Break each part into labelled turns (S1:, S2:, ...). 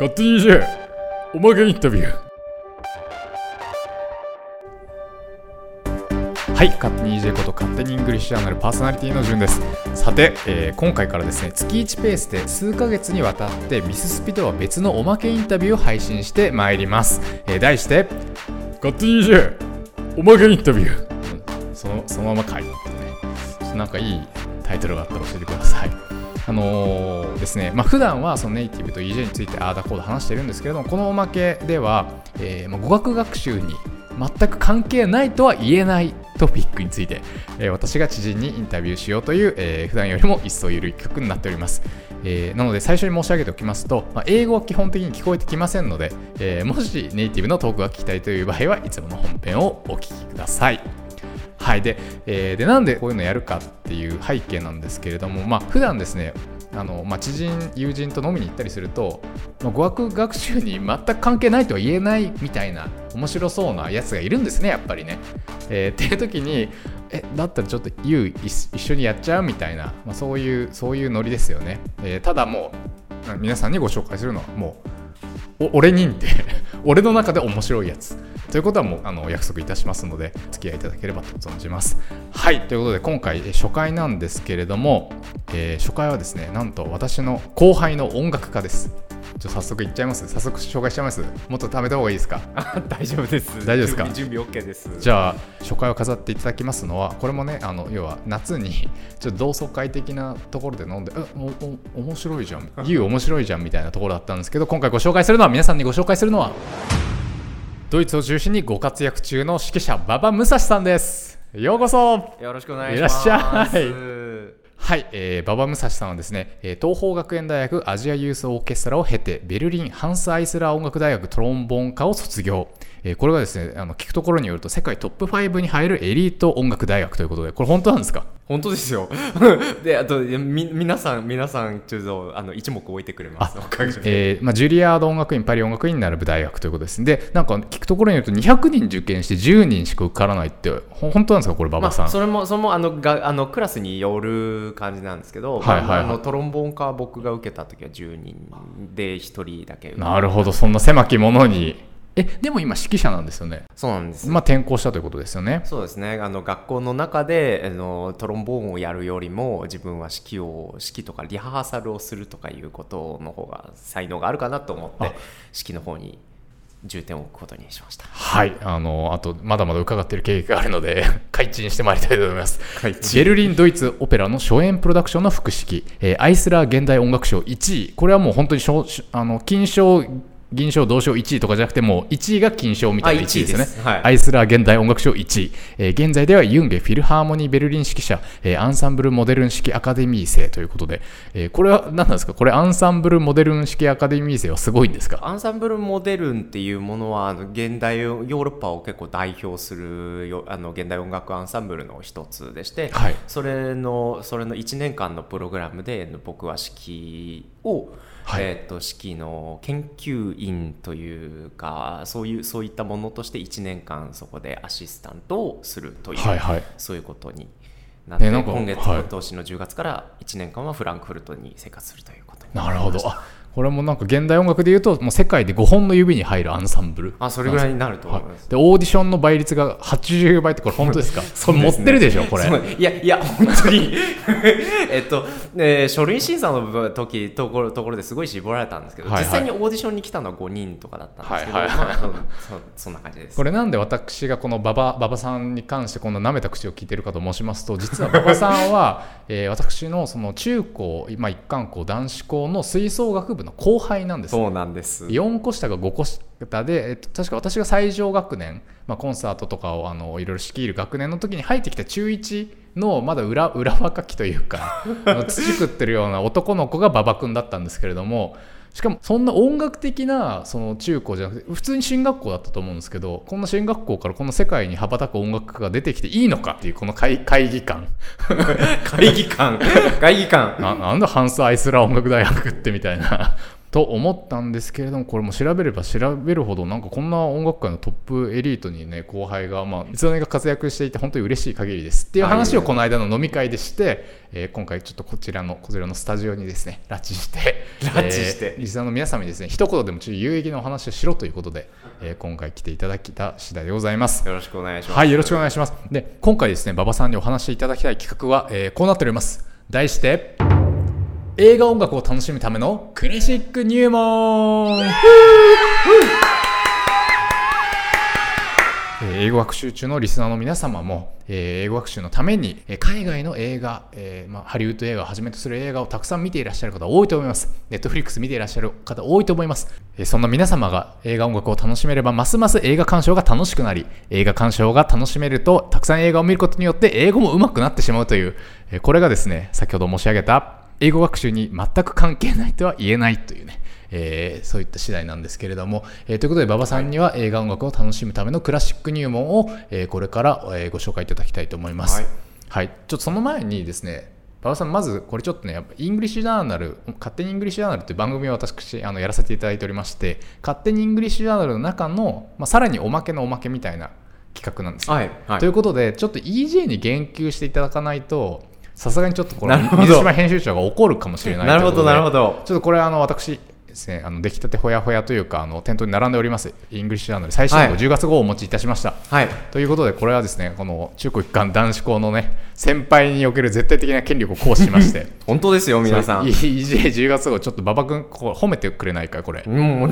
S1: 勝手に DJ おまけインタビューはい勝手に DJ こと勝手に English Channel パーソナリティの順です。さて、えー今回からですね月1ペースで数ヶ月にわたってミススピとは別のおまけインタビューを配信してまいります、えー題して勝手に DJ おまけインタビューうんそのそのまま書いてね。なんかいいタイトルがあったら教えてください。あのーですね、まあ普段はそのネイティブと EJ についてあーだこーだ話してるんですけれどもこのおまけでは、えーまあ語学学習に全く関係ないとは言えないトピックについて、えー私が知人にインタビューしようという、えー普段よりも一層緩い企画になっております、えーなので最初に申し上げておきますと、まあ英語は基本的に聞こえてきませんので、えーもしネイティブのトークが聞きたいという場合はいつもの本編をお聞きください。はい、で,、えーでなんでこういうのやるかっていう背景なんですけれども、まあ普段ですねあの、まあ、知人友人と飲みに行ったりすると、まあ、語学学習に全く関係ないとは言えないみたいな面白そうなやつがいるんですねやっぱりね。えーっていう時にえだったらちょっと YOU 一一緒にやっちゃうみたいな、まあ、そういうそういうノリですよね。えーただもう皆さんにご紹介するのはもうお俺認定 俺の中で面白いやつということはもうあの約束いたしますので付き合いいただければと存じます。はい。ということで今回え初回なんですけれども、えー初回はですねなんと私の後輩の音楽家です。ちょ早速いっちゃいます？早速紹介しちゃいます？もっと貯めた方がいいですか？
S2: あ 大丈夫です。
S1: 大丈夫ですか？
S2: 準備準備 OK です。
S1: じゃあ初回を飾っていただきますのはこれもねあの要は夏にちょっと同窓会的なところで飲んで「えおお面白いじゃん」「言う面白いじゃん」みたいなところだったんですけど今回ご紹介するのは皆さんにご紹介するのはドイツを中心にご活躍中の指揮者馬場武蔵さんです。ようこそ。
S2: よろしくお願いします。
S1: いらっしゃい。はい、えー、馬場武蔵さんはですね、えー東邦学園大学アジアユースオーケストラを経て、ベルリンハンス・アイスラー音楽大学トロンボーン科を卒業。えーこれがですね、あの聞くところによると世界トップ5に入るエリート音楽大学ということで、これ本当なんですか？
S2: 本当ですよ。で、あと、み、皆さん、皆さん、ちょっと、あの、一目置いてくれます。
S1: えーまあ、ジュリアード音楽院、パリ音楽院に並ぶ大学ということです。で、なんか聞くところによると200人受験して10人しか受からないって、ほ本当なんですかこれ馬
S2: まあ、
S1: 場さん？
S2: それも、それも、あの、が、あの、クラスによる感じなんですけど。
S1: はいはいはい
S2: まああの、トロンボーン科、僕が受けた時は10人で、1人だけ。
S1: なるほど、そんな狭き門に。え、でも今指揮者なんですよね。
S2: そうなんです。
S1: まあ転校したということですよね。
S2: そうですねあの学校の中であのトロンボーンをやるよりも自分は指揮を指揮とかリハーサルをするとかいうことの方が才能があるかなと思って
S1: あ
S2: 指揮の方に重点を置くことにしました
S1: はい、あの、あと、まだまだ伺っている経験があるので、開陳してまいりたいと思います。
S2: 開
S1: ベルリンドイツオペラの初演プロダクションの副指揮、えーアイスラー現代音楽賞1位。これはもう本当に賞あの金賞、銀賞、銅賞1位とかじゃなくて、もう1位が金賞みたいな
S2: あ
S1: 1位です。よね。
S2: 1位ですはい。
S1: アイスラー現代音楽賞1位。えー現在ではユンゲフィルハーモニーベルリン指揮者、えーアンサンブルモデルン指揮アカデミー生ということで、えーこれは何なんですか？これアンサンブルモデルン指揮アカデミー生はすごいんですか？
S2: アンサンブルモデルンっていうものはあの現代ヨーロッパを結構代表するよあの現代音楽アンサンブルの一つでして、
S1: はい。
S2: それのそれの1年間のプログラムで僕は指揮を、
S1: はい。
S2: えー、と指揮の研究員というかそういうそういったものとして1年間そこでアシスタントをするという、
S1: はいはい。
S2: そういうことになって、
S1: ね
S2: 今月、
S1: はい。
S2: 今年の10月から1年間はフランクフルトに生活するということに
S1: なるほど。あこれもなんか現代音楽でいうと、もう世界で5本の指に入るアンサンブル。
S2: あそれぐらいになると思い
S1: は
S2: ます。
S1: い、でオーディションの倍率が80倍ってこれ本当ですか？これ持ってるでしょこれ。
S2: いやいや本当に。えっと、えー書類審査の時ところところですごい絞られたんですけど、
S1: はいはい。
S2: 実際にオーディションに来たのは5人とかだったんですけど、
S1: はいはい。
S2: まあそそ そんな感じです。
S1: これなんで私がこの馬場馬場さんに関してこんな舐めた口を聞いてるかと申しますと実は馬場さんは、えー私のその中高、まあ、一貫校男子校の吹奏楽部の後輩なんです。
S2: そうなんです。
S1: 4個下が5個下で、えっと、確か私が最上学年、まあ、コンサートとかをあのいろいろ仕切る学年の時に入ってきた中1のまだ裏 裏若きというか土食ってるような男の子が馬場君だったんですけれどもしかもそんな音楽的なその中高じゃなくて普通に進学校だったと思うんですけどこんな進学校からこの世界に羽ばたく音楽家が出てきていいのかっていうこの会会議感。
S2: 会議官会議官
S1: ななんだハンス・アイスラー音楽大学ってみたいなと思ったんですけれどもこれも調べれば調べるほどなんかこんな音楽界のトップエリートにね後輩がまあいつの間にか活躍していて本当に嬉しい限りですっていう話をこの間の飲み会でして、えー今回ちょっとこちらのこちらのスタジオにですね拉致して
S2: 拉致して
S1: えーリスナーの皆様にですね一言でもちょっと有益なお話をしろということで、えー今回来ていただきた次第でございます
S2: よろしくお願いします
S1: はい、よろしくお願いします。で、今回ですね、馬場さんにお話しいただきたい企画は、えーこうなっております。題して、映画音楽を楽しむためのクラシック入門英語学習中のリスナーの皆様も、えー英語学習のために、えー海外の映画、えーまあ、ハリウッド映画をはじめとする映画をたくさん見ていらっしゃる方多いと思います。ネットフリックス見ていらっしゃる方多いと思います。えーそんな皆様が映画音楽を楽しめれば、ますます映画鑑賞が楽しくなり、映画鑑賞が楽しめると、たくさん映画を見ることによって英語も上手くなってしまうという、えーこれがですね、先ほど申し上げた英語学習に全く関係ないとは言えないというね、えーそういった次第なんですけれども、えーということで馬場さんには映画音楽を楽しむためのクラシック入門を、えーこれから、えーご紹介いただきたいと思います。
S2: はい。
S1: はい、ちょっとその前にですね馬場さんまずこれちょっとねやっぱ English Journal 勝手に English Journal っていう番組を私あのやらせていただいておりまして勝手に English Journal の中の、まあ、さらにおまけのおまけみたいな企画なんですよ。
S2: はい。はい。
S1: ということでちょっと EJ に言及していただかないとさすがにちょっとこの
S2: なるほど。
S1: 水島編集長が怒るかもしれない
S2: なるほどなるほ
S1: ど
S2: ど。
S1: ちょっとこれあの私ですねあの出来たてほやほやというかあの店頭に並んでおりますイングリッシュジャーナル最新号
S2: はい。
S1: 10月号をお持ちいたしました、
S2: はい。
S1: ということでこれはですねこの中高一貫男子校のね先輩における絶対的な権力を行使しまして。
S2: 本当ですよ皆さん。
S1: EJ10 月号ちょっと馬場君ここ褒めてくれないかいこれ。
S2: うんも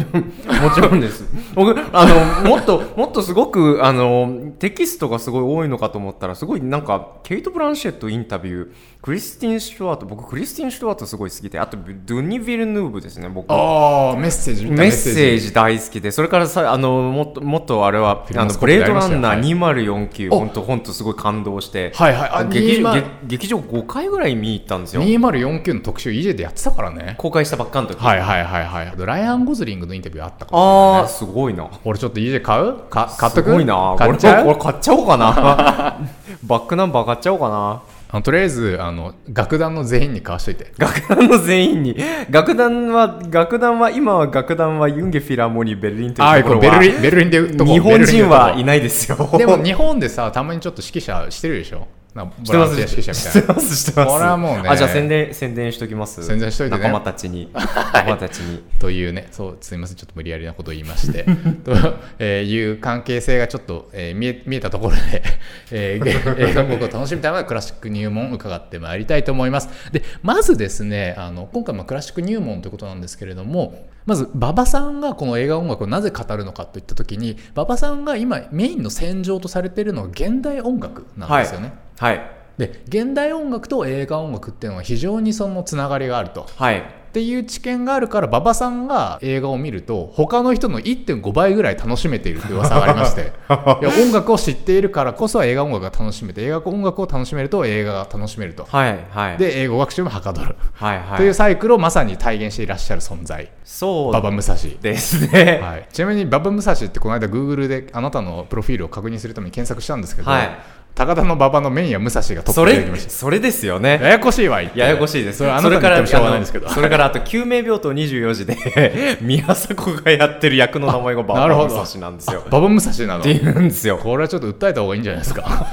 S2: ちろんです。僕、あの、もっと、もっとすごく、あの、テキストがすごい多いのかと思ったら、すごいなんか、ケイト・ブランシェットインタビュー、クリスティン・シュワート、僕、クリスティン・シュワートすごい好きで、あと、ドゥニ・ヴィルヌーブですね、僕。
S1: ああメッセージ
S2: メッセージ大好きで、それからさ、あの、もっと、もっとあれは、あの、ブレードランナー
S1: はい
S2: 2049、
S1: お
S2: 本当本当すごい感動して、
S1: はいはいあ
S2: 劇場
S1: 20
S2: 劇劇場5回ぐらい見に行ったんですよ。
S1: 2049の特集 EJ でやってたからね
S2: 公開したばっかの時。
S1: はいはいはいはいライアン・ゴズリングのインタビューあったかも
S2: ああ、すごいな。
S1: 俺ちょっと EJ 買う？か買っとく？
S2: すごいな。
S1: 買っちゃう？
S2: 俺買っちゃおうかな。バックナンバー買っちゃおうかな。
S1: あのとりあえずあの楽団の全員に買わしといて
S2: 楽団の全員に。楽団は、楽団は、今は楽団はユンゲフィラーモニーベルリンと
S1: ああこ
S2: いうところは、
S1: れベルリンベルリンで言うとこ
S2: 日本人はい
S1: ベ
S2: ないですよ。
S1: でも日本でさたまにちょっと指揮者してるでしょ？なボランティア指揮者み
S2: したて
S1: いな
S2: ます、してます。
S1: これはもうね
S2: あ、じゃあ宣伝、宣伝しときます。
S1: 宣伝しといてね
S2: 仲間たちに。仲間たちに。
S1: というね、そうすみません、ちょっと無理やりなことを言いまして、と、えーいう関係性がちょっと、えー見え見えたところで、えー、映画音楽を楽しむためのクラシック入門を伺ってまいりたいと思います。で、まずですね、あの今回もクラシック入門ということなんですけれども、まず馬場さんがこの映画音楽をなぜ語るのかといったときに、馬場さんが今メインの戦場とされているのは現代音楽なん
S2: はい
S1: ですよね。。
S2: はい。
S1: で現代音楽と映画音楽っていうのは非常にそのつながりがあると。
S2: はい。
S1: っていう知見があるから馬場さんが映画を見ると他の人の1.5倍ぐらい楽しめているという噂がありまして いや音楽を知っているからこそ映画音楽が楽しめて映画音楽を楽しめると映画が楽しめると
S2: はい。はい。
S1: で英語学習もはかどる、
S2: はい。はい。
S1: というサイクルをまさに体現していらっしゃる存在
S2: そう
S1: 馬場武蔵
S2: ですね。
S1: はい、ちなみに馬場武蔵ってこの間 Google であなたのプロフィールを確認するために検索したんですけど、
S2: はい
S1: 高田の馬場のメインは武蔵がトップでまし、
S2: それですよね。
S1: た。ややこしいわ
S2: ややこしいです。
S1: それはあなたに言ってもしょうがないんですけど。
S2: それからあと、救命病棟24時で、宮迫がやってる役の名前が馬場武蔵なんですよ。
S1: 馬場武蔵なの。
S2: って言うんですよ。
S1: これはちょっと訴えた方がいいんじゃないですか。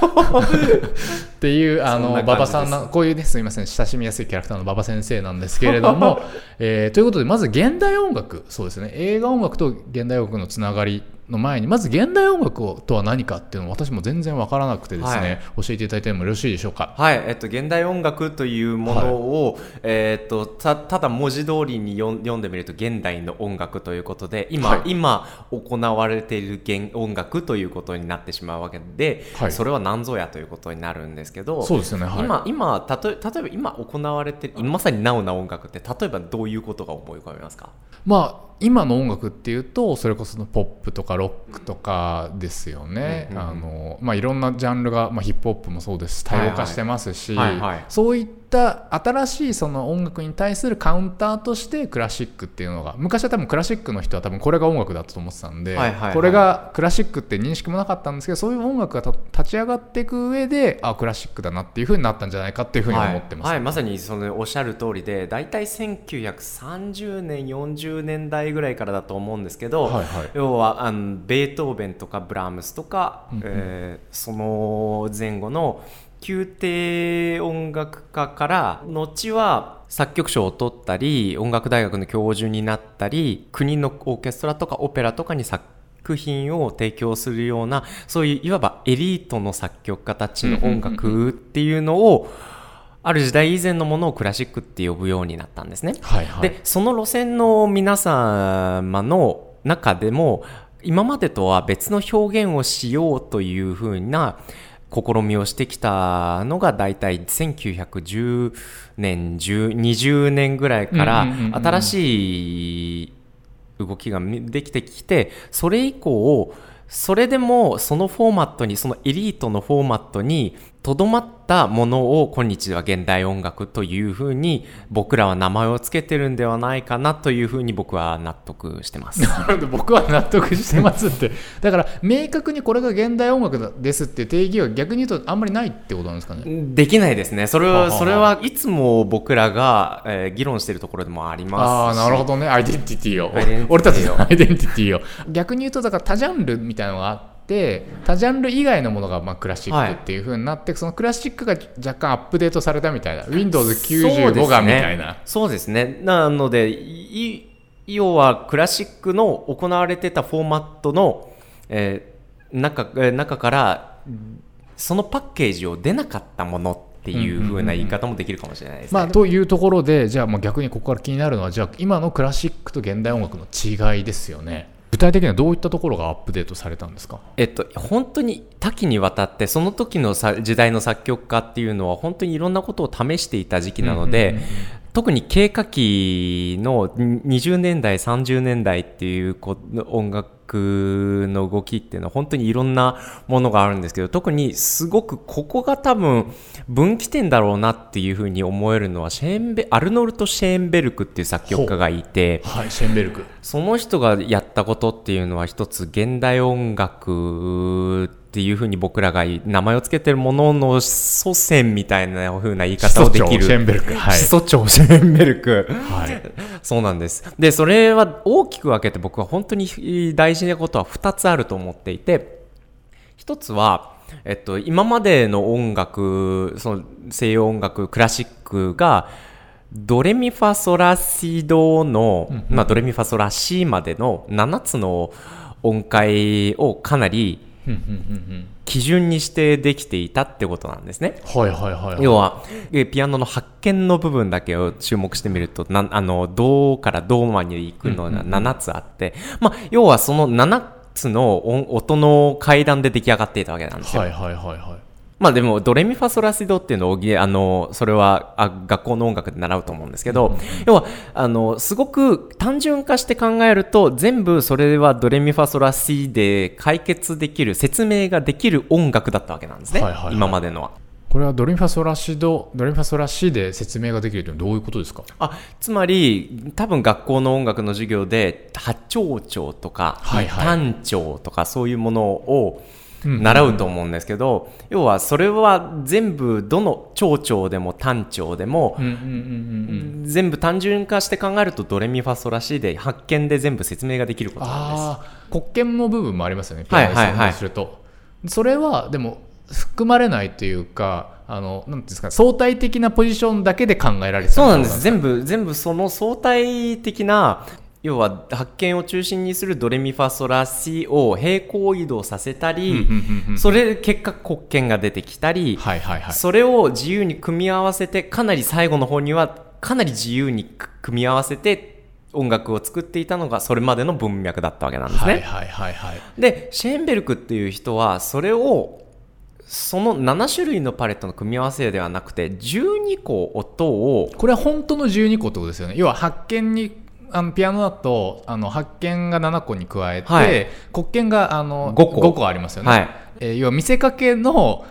S1: っていうあの馬場さんのこういうねすみません親しみやすいキャラクターの馬場先生なんですけれども、えーということでまず現代音楽。そうですね。映画音楽と現代音楽のつながりの前にまず現代音楽をとは何かっていうのを私も全然わからなくてですね、教えていただいてもよろしいでしょうか？
S2: はい、えっと、現代音楽というものを、えっと、た、ただ文字通りに読んでみると、現代の音楽ということで、今、
S1: はい。
S2: 今行われている現音楽ということになってしまうわけで、
S1: はい。
S2: それは何ぞやということになるんですけど、
S1: そうですよねはい。
S2: 今、今、たと例えば今行われている、まさにナウな音楽って、例えばどういうことが思い浮かびますか？
S1: まあ今の音楽っていうとそれこそのポップとかロックとかですよね、
S2: うんうんうん。
S1: あのまあ、いろんなジャンルが、まあ、ヒップホップもそうです多様化してますし、
S2: はいはい。
S1: そういったった新しいその音楽に対するカウンターとしてクラシックっていうのが昔は多分クラシックの人は多分これが音楽だったと思ってたんで、
S2: はいはいはい。
S1: これがクラシックって認識もなかったんですけどそういう音楽がた立ち上がっていく上であクラシックだなっていうふうになったんじゃないかっていうふうに思ってます、
S2: はいはい。まさにそのおっしゃる通りで大体1930年40年代ぐらいからだと思うんですけど、
S1: はいはい。
S2: 要はあのベートーベンとかブラームスとか、
S1: うんうん。
S2: えーその前後の宮廷音楽家から後は作曲賞を取ったり音楽大学の教授になったり国のオーケストラとかオペラとかに作品を提供するようなそういういわばエリートの作曲家たちの音楽っていうのをある時代以前のものをクラシックって呼ぶようになったんですね。
S1: はいはい
S2: でその路線の皆様の中でも今までとは別の表現をしようというふうな試みをしてきたのが大体1910年10 20年ぐらいから新しい動きができてきてそれ以降それでもそのフォーマットにそのエリートのフォーマットにとどまったものを今日は現代音楽というふうに僕らは名前を付けてるんではないかなというふうに僕は納得してます。
S1: なるほど僕は納得してますって。だから明確にこれが現代音楽ですって定義は逆に言うとあんまりないってことなんですかね？
S2: できないですね。それはそれはいつも僕らが、えー議論しているところでもありますし。
S1: ああなるほどね。アイデンティティを。
S2: アイデンティティを。
S1: 俺たちのアイデンティティを。逆に言うとだから多ジャンルみたいなのがあって多ジャンル以外のものがまあクラシックっていう風になって、そのクラシックが若干アップデートされたみたいな Windows95 がみたいな。
S2: そうですね。なので、い要はクラシックの行われてたフォーマットの、えー中えー中から、そのパッケージを出なかったものっていう風な言い方もできるかもしれないですね。
S1: まあ、というところでじゃあまあ逆にここから気になるのはじゃあ今のクラシックと現代音楽の違いですよね具体的にはどういったところがアップデートされたんですか？
S2: えっと、本当に多岐にわたってその時のさ時代の作曲家っていうのは本当にいろんなことを試していた時期なので、特に経過期の20年代30年代っていうこ音楽の動きっていうのは本当にいろんなものがあるんですけど特にすごくここが多分分岐点だろうなっていうふうに思えるのはシェーンベアルノルト・シェーンベルクっていう作曲家がいて。
S1: はいシェンベルク
S2: その人がやったことっていうのは一つ現代音楽っていうふうに僕らが名前を付けてるものの祖先みたいな風な言い方をできる。
S1: シェンベルクはい
S2: 始祖長シェンベルク。
S1: はい
S2: そうなんです。で、それは大きく分けて僕は本当に大事なことは2つあると思っていて、一つは、えっと、今までの音楽、その西洋音楽、クラシックが、ドレミファソラシドの、まあ、ドレミファソラシまでの7つの音階をかなり基準にしてできていたってことなんですね。
S1: はいはいはいはい
S2: 要は、えピアノの発見の部分だけを注目してみると、なあの、ドからドまで行くのが7つあって、まあ、要はその7つの音音の階段で出来上がっていたわけなんですよ。
S1: はいはいはいはい
S2: まあでも、ドレミファソラシドっていうのを、あの、それはあ学校の音楽で習うと思うんですけど、要は、あの、すごく単純化して考えると、全部それはドレミファソラシで解決できる、説明ができる音楽だったわけなんですね。
S1: はいはいはい
S2: 今までのは。
S1: これはドレミファソラシドドレミファソラシで説明ができるというのはどういうことですか？
S2: あつまり多分学校の音楽の授業で八丁調とか、
S1: はいはい
S2: 単調とかそういうものを
S1: うん
S2: 習うと思うんですけど、要はそれは全部どの長調でも単調でも、全部単純化して考えるとドレミファソラシで発見で全部説明ができることなんです。
S1: ああ黒鍵の部分もありますよねピ
S2: はい
S1: アノで
S2: はい。はい
S1: 演奏すると、それはでも含まれないというかあのなんですか相対的なポジションだけで考えられ
S2: そうなんです。
S1: か
S2: 全部、全部その相対的な、要は発見を中心にするドレミファソラシを平行移動させたり、それで結果黒鍵が出てきたり、それを自由に組み合わせて、かなり最後の方にはかなり自由に組み合わせて音楽を作っていたのがそれまでの文脈だったわけなんですね。
S1: はいはいはいはい。
S2: で、シェーンベルクっていう人はそれをその7種類のパレットの組み合わせではなくて12個音を
S1: これは本当の12個ってことですよね。要は発見にあのピアノだとあの発見が7個に加えて、
S2: はい。
S1: 黒鍵があの
S2: 5個。
S1: ありますよね、
S2: はい。
S1: えー要は見せかけの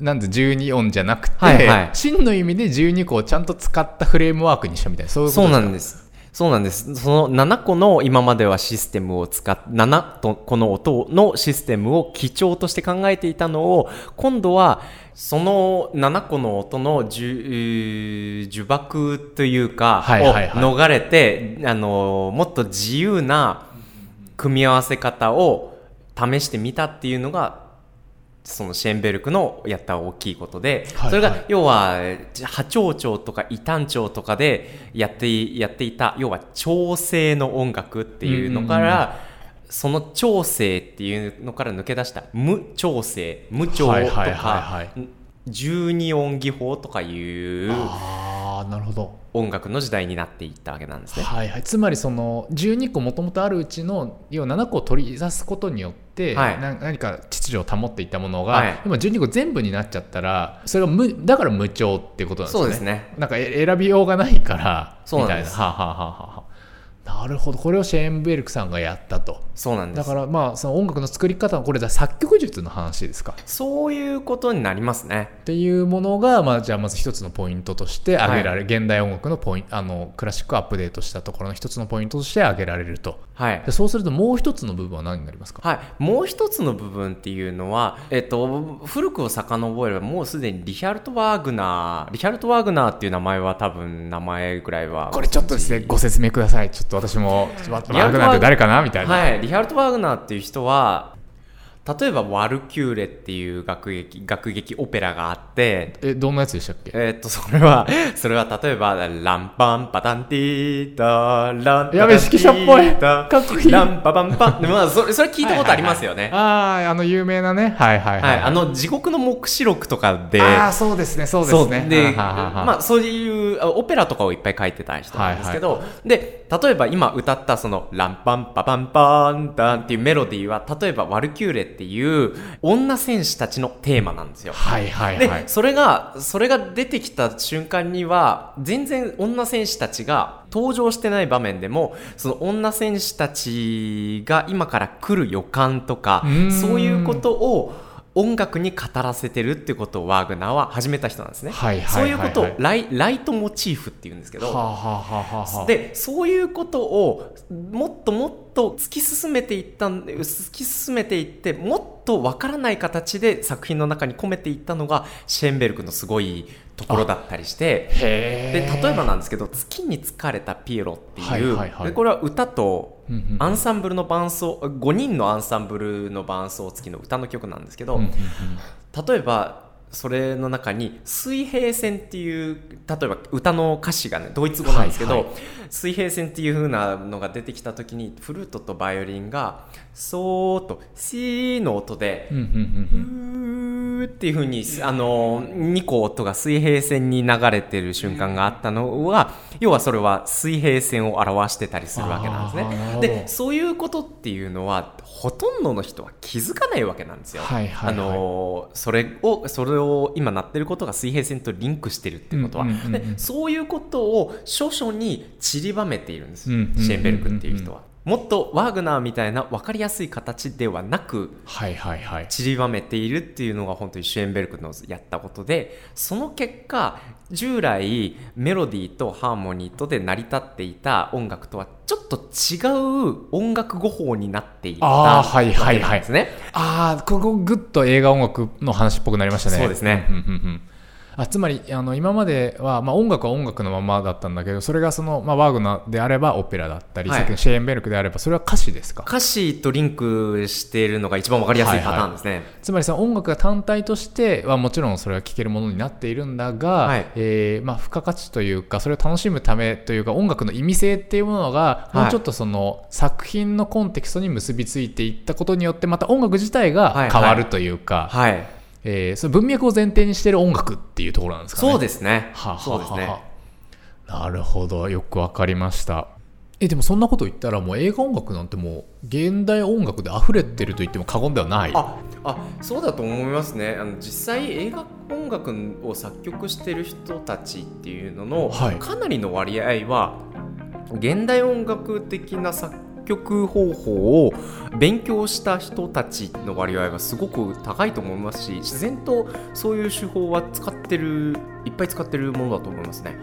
S1: なんで12音じゃなくて、
S2: はいはい。
S1: 真の意味で12個をちゃんと使ったフレームワークにしたみたいなそういうこと
S2: そうなん
S1: す
S2: です。そうなんです。その7個の今まではシステムを使っ、7とこの音のシステムを基調として考えていたのを、今度はその7個の音の呪呪縛というか、を逃れて、あの、もっと自由な組み合わせ方を試してみたっていうのが、そのシェーンベルクのやった大きいことで、
S1: はいはい。
S2: それが要は波長長とか異端調とかでやってやっていた要は調整の音楽っていうのから、その調整っていうのから抜け出した無調整無調と
S1: はいはいはい
S2: か
S1: はい
S2: 十二音技法とかいう
S1: ああなるほど。
S2: 音楽の時代になっていったわけなんですね。
S1: はいはい、つまりその12個もともとあるうちの要は7個を取り出すことによって、
S2: はい。
S1: な何か秩序を保っていったものが、
S2: はい。
S1: 今12個全部になっちゃったらそれが無だから無調っていうことなんですね。
S2: そうですね。
S1: なんかえ選びようがないから
S2: そうなんです。
S1: みたいな。はあ、はあはあはあ、なるほど。これをシェーンベルクさんがやったと。
S2: そうなんです。
S1: だからまあその音楽の作り方はこれじゃあ作曲術の話ですか
S2: そういうことになりますね。
S1: っていうものが、まあ、じゃあまず一つのポイントとして挙げられる、現代音楽のポインあのクラシックをアップデートしたところの一つのポイントとして挙げられると。
S2: はい。
S1: でそうするともう一つの部分は何になりますか？
S2: はい、もう一つの部分っていうのは、えっと、古くを遡ればもうすでにリヒャルト・ワーグナーリヒャルト・ワーグナーっていう名前は多分名前ぐらいは
S1: これちょっとですねご説明ください。ちょっと私もワーグナーって誰かなみたいな、
S2: はい、リヒャルト・ワーグナーっていう人は例えば「ワルキューレ」っていう楽劇楽劇オペラがあって
S1: えどんなやつでしたっけ？
S2: えっとそれは それは例えば「ランパンパタンティータラン
S1: やべ指揮者っぽい
S2: か
S1: かっこいい。
S2: ランパパンパン。まあそれそれ聞いたことありますよね。
S1: あああの有名なね。はいはいはい、
S2: はい、あの地獄の黙示録とかで
S1: ああそうですねそうですね。
S2: で、
S1: はははは
S2: まあ、そういうあオペラとかをいっぱい書いてた人なんですけど、で例えば今歌ったその「ランパンパパンパンタン」っていうメロディーは例えば「ワルキューレ」っていう女戦士たちのテーマなんですよ。
S1: はいはい
S2: で、
S1: はい
S2: それがそれが出てきた瞬間には全然女戦士たちが登場してない場面でもその女戦士たちが今から来る予感とかそういうことを音楽に語らせてるってことをワーグナーは始めた人なんですね。
S1: はいはい
S2: そういうこと
S1: はいはい
S2: をライライトモチーフっていうんですけど、
S1: はあはあは。あ
S2: でそういうことをもっともっと突き進めていったん突き進めていってもっとわからない形で作品の中に込めていったのがシェーンベルクのすごいところだったりして。で
S1: へ
S2: 例えばなんですけど「月に疲れたピエロ」っていう、
S1: はいはいはい。
S2: でこれは歌とアンサンブルの伴奏5人のアンサンブルの伴奏付きの歌の曲なんですけど、例えばそれの中に水平線っていう例えば歌の歌詞がねドイツ語なんですけど、
S1: はいは
S2: 水平線っていう風なのが出てきた時にフルートとバイオリンがそーっとシーの音で
S1: うんうんうんうん。
S2: うーっていう風にあの2個音が水平線に流れてる瞬間があったのは要はそれは水平線を表してたりするわけなんですね。でそういうことっていうのはほとんどの人は気づかないわけなんですよ。
S1: はいはいはい
S2: あのそれをそれを今なってることが水平線とリンクしてるっていうことは、
S1: うんうんうんうん
S2: でそういうことを書書に散りばめているんです、
S1: うんうんうんうん
S2: シェーンベルクっていう人は。もっとワーグナーみたいな分かりやすい形ではなく
S1: はいはいはい。
S2: 散りばめているっていうのが本当にシュエンベルクのやったことでその結果従来メロディーとハーモニーとで成り立っていた音楽とはちょっと違う音楽語法になっていった
S1: あーはいはいはい。
S2: わけなんですね。
S1: ああここグッと映画音楽の話っぽくなりましたね。
S2: そうですね。
S1: んうんうんうんあつまりあの今までは、まあ、音楽は音楽のままだったんだけどそれがその、まあ、ワーグナーであればオペラだったり、
S2: はい。
S1: さっきのシェーンベルクであればそれは歌詞ですか？
S2: 歌詞とリンクしているのが一番わかりやすいパターンですね。
S1: つまりその音楽が単体としてはもちろんそれは聴けるものになっているんだが、
S2: はい。
S1: えーまあ、付加価値というかそれを楽しむためというか音楽の意味性っていうものが
S2: はい。
S1: もうちょっとその作品のコンテキストに結びついていったことによってまた音楽自体が変わるというか、
S2: はい、
S1: えーその文脈を前提にしている音楽っていうところなんですかね。
S2: そうですね。
S1: はあはあ
S2: そうですね。
S1: はあなるほどよくわかりました。えでもそんなこと言ったらもう映画音楽なんてもう現代音楽で溢れてると言っても過言ではない。
S2: ああそうだと思いますねあの実際映画音楽を作曲してる人たちっていうのの、
S1: はい
S2: かなりの割合は現代音楽的な作曲方法を勉強した人たちの割合はすごく高いと思いますし自然とそういう手法は使ってるいっぱい使ってるものだと思いますね。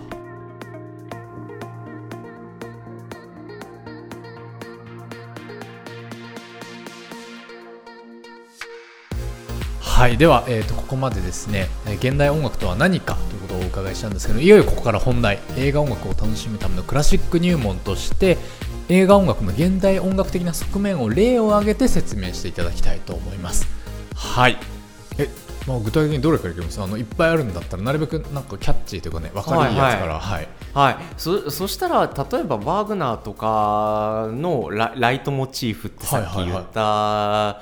S1: はいでは、えー、とここまでですね現代音楽とは何かということをお伺いしたんですけどいよいよここから本題映画音楽を楽しむためのクラシック入門として映画音楽の現代音楽的な側面を例を挙げて説明していただきたいと思います。はい。えまあ、具体的にどれからいきます？あのいっぱいあるんだったらなるべくなんかキャッチーというかね分かりいいやつから。はい、
S2: はい、そそしたら例えばワーグナーとかのラライトモチーフってさっき
S1: はいはいはい
S2: 言った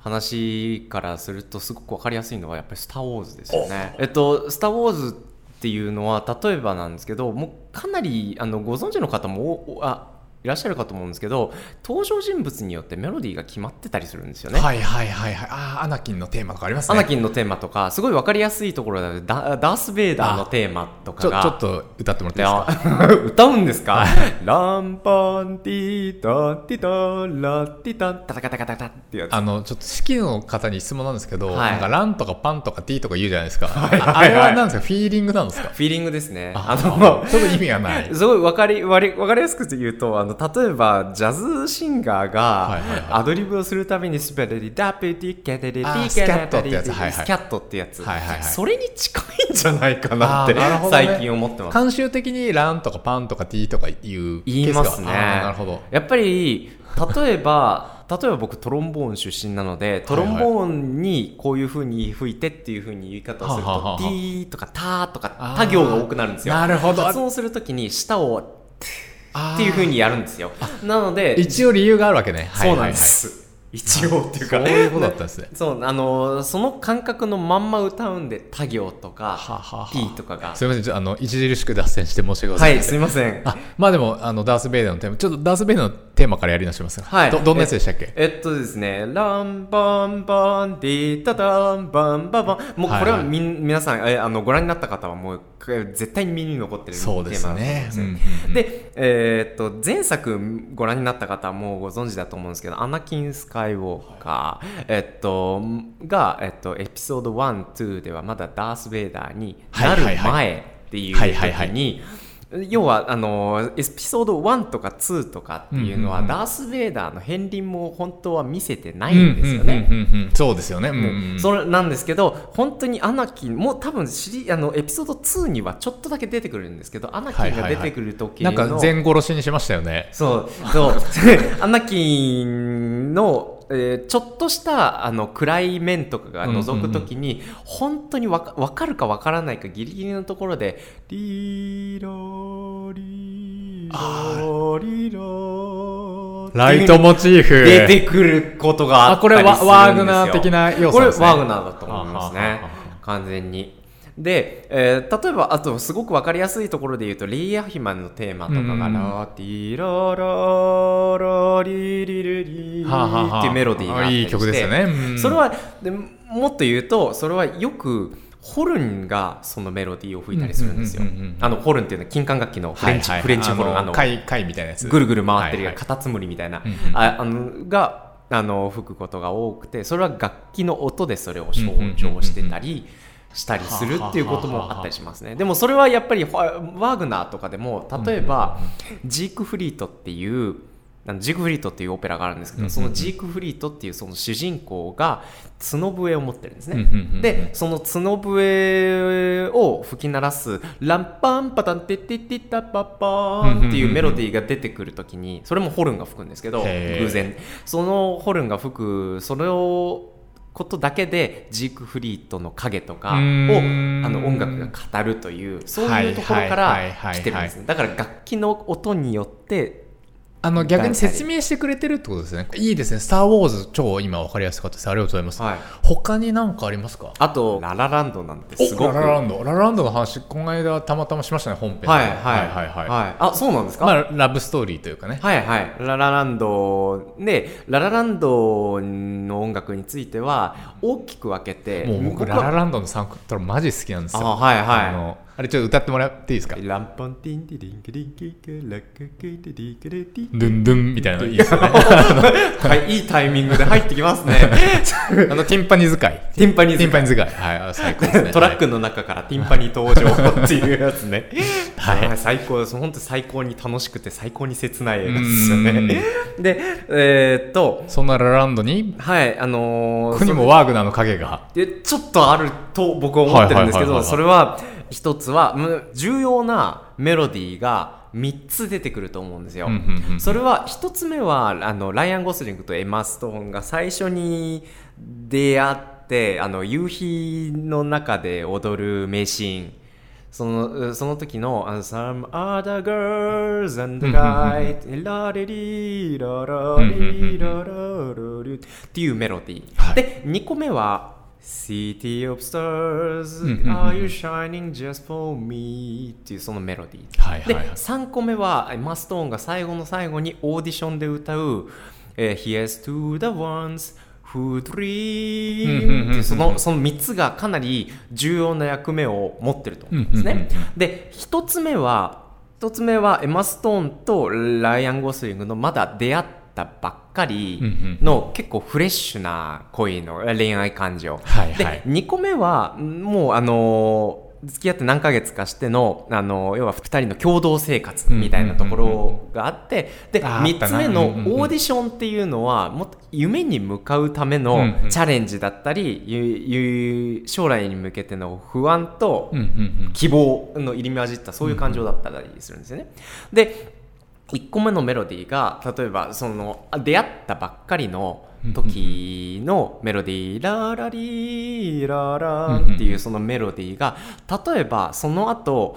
S2: 話からするとすごく分かりやすいのはやっぱり「スター・ウォーズ」ですよね。えっと「スター・ウォーズ」っていうのは例えばなんですけどもうかなりあのご存知の方もおあいらっしゃるかと思うんですけど登場人物によってメロディーが決まってたりするんですよね。
S1: はいはいはいはい。ああアナキンのテーマとかありますね。
S2: アナキンのテーマとかすごい分かりやすいところでダダース・ベイダーのテーマとかが。
S1: ちょっと歌ってもらって
S2: い
S1: いいですか？
S2: や 歌うんですか？ランパンティータティタラティタタタカタカタタってやつ。
S1: あのちょっと式の方に質問なんですけど、
S2: はい。
S1: なんかランとかパンとかティーとか言うじゃないですか、
S2: はい。はい
S1: ああれはなんですか？フィーリングなんですか？
S2: フィーリングですね。
S1: あ
S2: あの
S1: ちょっと意味がない。
S2: すごい分かりわり分かりやすく言うとあの例えばジャズシンガーがアドリブをするためにスペレリダペティケテリティ
S1: スキャットってやつ。はいはい
S2: スキャットってやつ。それに近いんじゃないかなって最近思ってます。
S1: 慣習的にランとかパンとかティーとか言う
S2: 言いますね。
S1: なるほど。
S2: やっぱり例えば例えば僕トロンボーン出身なのでトロンボーンにこういうふうに吹いてっていうふうに言い方をする
S1: はあはあはあ
S2: と「ティー」とか「ター」とか
S1: あー
S2: 他行が多くなるんですよ。
S1: なるほど。
S2: 発音するときに舌をっていうふうにやるんですよ。なので
S1: 一応理由があるわけね。
S2: そうなんです。一応っていうか
S1: そういうことだったんですね。
S2: そうあのその感覚のまんま歌うんで他行とか
S1: はあはあは。あ
S2: T とかが。
S1: すみません。ちょっとあの著しく脱線して申し訳ござ
S2: はいい
S1: ません、
S2: すいません。
S1: あまあでもあのダース・ベイダーのテーマちょっとダース・ベイダーのテーマからやり直しますか。
S2: はい。
S1: どどんなやつでしたっけ？
S2: えっとですね、ランバンバンディタタンバンバンバン。もうこれはみん、皆さんえあのご覧になった方はもうえ絶対に耳に残ってるテーマだと思うんですよ。
S1: ねうんうんうん
S2: で、えーっと前作ご覧になった方はもうご存知だと思うんですけど、アナキン・スカイウォーカー、えっとがえっとエピソード1、2ではまだダース・ベイダーになる
S1: はいはいはい
S2: 前っていう
S1: はいはいはい
S2: 時に。要はあのエピソード1とか2とかっていうのは、ダース・ベイダーの片鱗も本当は見せてないんですよね。
S1: そうですよね、うんうんうん。
S2: それなんですけど本当にアナキンもう多分知りあのエピソード2にはちょっとだけ出てくるんですけどアナキンが出てくる時の、
S1: なんか全殺しにしましたよね。
S2: そう。そう。アナキンの、えーちょっとしたあの暗い面とかが覗くときに、本当にわかわかるかわからないかギリギリのところで「リロリロリロ」
S1: ライトモチーフ。
S2: 出てくることがあったりするんですよ。
S1: あこれワワーグナー的な要素ですね。
S2: これワーグナーだと思いますね。完全にで、えー例えばあとすごく分かりやすいところで言うとレイヤーヒマンのテーマとかがラティラララリリリリっていうメロディーがあったりして
S1: いい曲ですよね
S2: それはでもっと言うとそれはよくホルンがそのメロディーを吹いたりするんですよあのホルンっていうのは金管楽器のフレンチ,、
S1: はいはい
S2: フレンチホルンあの
S1: 貝貝みたいなやつ
S2: ぐるぐる回ってる
S1: はいはい
S2: カタツムリみたいな、
S1: うんうん
S2: ああのがあの吹くことが多くてそれは楽器の音でそれを象徴してたりしたりするっていうこともあったりしますね。でもそれはやっぱりワワーグナーとかでも例えばジークフリートっていうジークフリートっていうオペラがあるんですけど、そのジークフリートっていうその主人公が角笛を持ってるんですね。でその角笛を吹き鳴らす「ランパンパタンテッテッテッタパッパーン」っていうメロディーが出てくるときにそれもホルンが吹くんですけど偶然。そのホルンが吹くそれをことだけでジークフリートの影とかをあの音楽が語るというそういうところから
S1: はい。
S2: 来てるんですね。だから楽器の音によって
S1: あの逆に説明してくれてるってことですね。いいですね「スター・ウォーズ」超今分かりやすかったです。ありがとうございます、
S2: はい。
S1: 他に何かありますか？
S2: あとララランドなんてすごく。
S1: おララランド。ララランドの話この間たまたましましたね本編で。
S2: はいはい
S1: はいはいはい。
S2: はい。あそうなんですか？
S1: まあラブストーリーというかね。
S2: はいはい。ララランドで、ララランドの音楽については大きく分けて、
S1: もう僕ララランドのサンクトラマジ好きなんですよ。
S2: あはいはい。
S1: あのあれちょっと歌ってもらっていいですか？
S2: ランポンティンティリンキリンキキラッカキティリキリティ
S1: ドゥンドゥンみたいなのいいですね
S2: はい、いいタイミングで入ってきますね。
S1: あのティンパニ使い
S2: ティンパニ
S1: 使いはい最高ですね
S2: トラックの中からティンパニ登場っていうやつね。
S1: はい、
S2: 最高です。本当最高に楽しくて最高に切ない映画ですよね。で、えっと、
S1: そんなラランドに
S2: はい、あのー
S1: ここにもワーグナーの影が
S2: でちょっとあると僕は思ってるんですけどそれは一つはむ重要なメロディーが3つ出てくると思うんですよ。それは1つ目はあのライアン・ゴスリングとエマ・ストーンが最初に出会ってあの夕日の中で踊る名シーン。そのその時の Some other girls and guy ラレリララリラララリっていうメロディー、
S1: はい。
S2: で2個目は City of Stars Are you shining just for me っていうそのメロディー。で
S1: はいはいはい。
S2: 3個目はマストーンが最後の最後にオーディションで歌う「えー Here's to the ones who dream」そのその3つがかなり重要な役目を持ってると思うんですね。で1つ目は1つ目はエマ・ストーンとライアン・ゴスリングのまだ出会ったばっかりの結構フレッシュな恋の恋愛感情。
S1: はいはい。
S2: で2個目はもうあのー付き合って何ヶ月かしての、あのー要は2人の共同生活みたいなところがあって、で3
S1: あーあったな。
S2: つ目の
S1: うんうんうん。
S2: オーディションっていうのはもっと夢に向かうため
S1: うん
S2: の
S1: うん
S2: チャレンジだったり、ゆゆ将来に向けての不安と
S1: うんうんうん。
S2: 希望の入り混じったそういう感情だったりするんですよね。で1個目のメロディーが例えばそのあ出会ったばっかりの時のメロディー「ララリーララ」っていうそのメロディーが例えばその後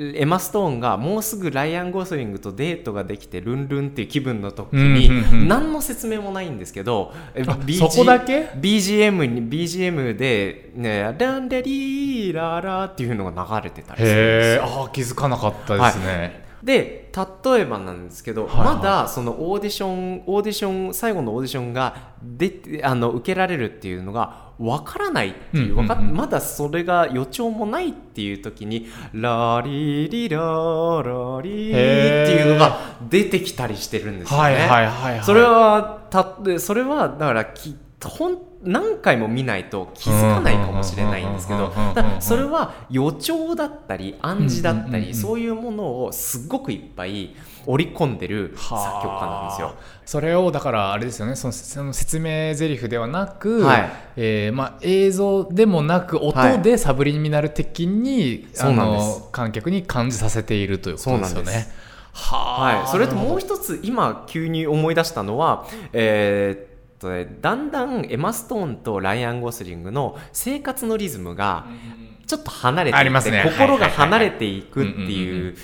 S2: エマ・ストーンがもうすぐライアン・ゴスリングとデートができてルンルンっていう気分の時に何の説明もないんですけど BG
S1: そこだけ
S2: ？BGM に BGM でね「ランレリーララ」っていうのが流れてたりするんですよ。
S1: ああ気づかなかったですね、
S2: で例えばなんですけど、
S1: はいはい。
S2: まだそのオーディションオーディション最後のオーディションが出てあの受けられるっていうのがわからないっていう,、まだそれが予兆もないっていう時に「ラリリララリ」っていうのが出てきたりしてるんですよね。
S1: はいはいはいはい。
S2: それはたそれはだからきほん何回も見ないと気づかないかもしれないんですけどそれは予兆だったり暗示だったりそういうものをすごくいっぱい織り込んでる作曲家なんですよ。
S1: それをだからあれですよねそのその説明台詞ではなく、
S2: はい
S1: えーまあ、映像でもなく音でサブリミナル的に、
S2: そうなんです
S1: あの観客に感じさせているということですよ
S2: そうなんで
S1: ね。は
S2: はい、それともう一つ今急に思い出したのは、えーとねだんだんエマ・ストーンとライアン・ゴスリングの生活のリズムがちょっと離れていって、
S1: ありますね。
S2: 心が離れていくって
S1: はいう。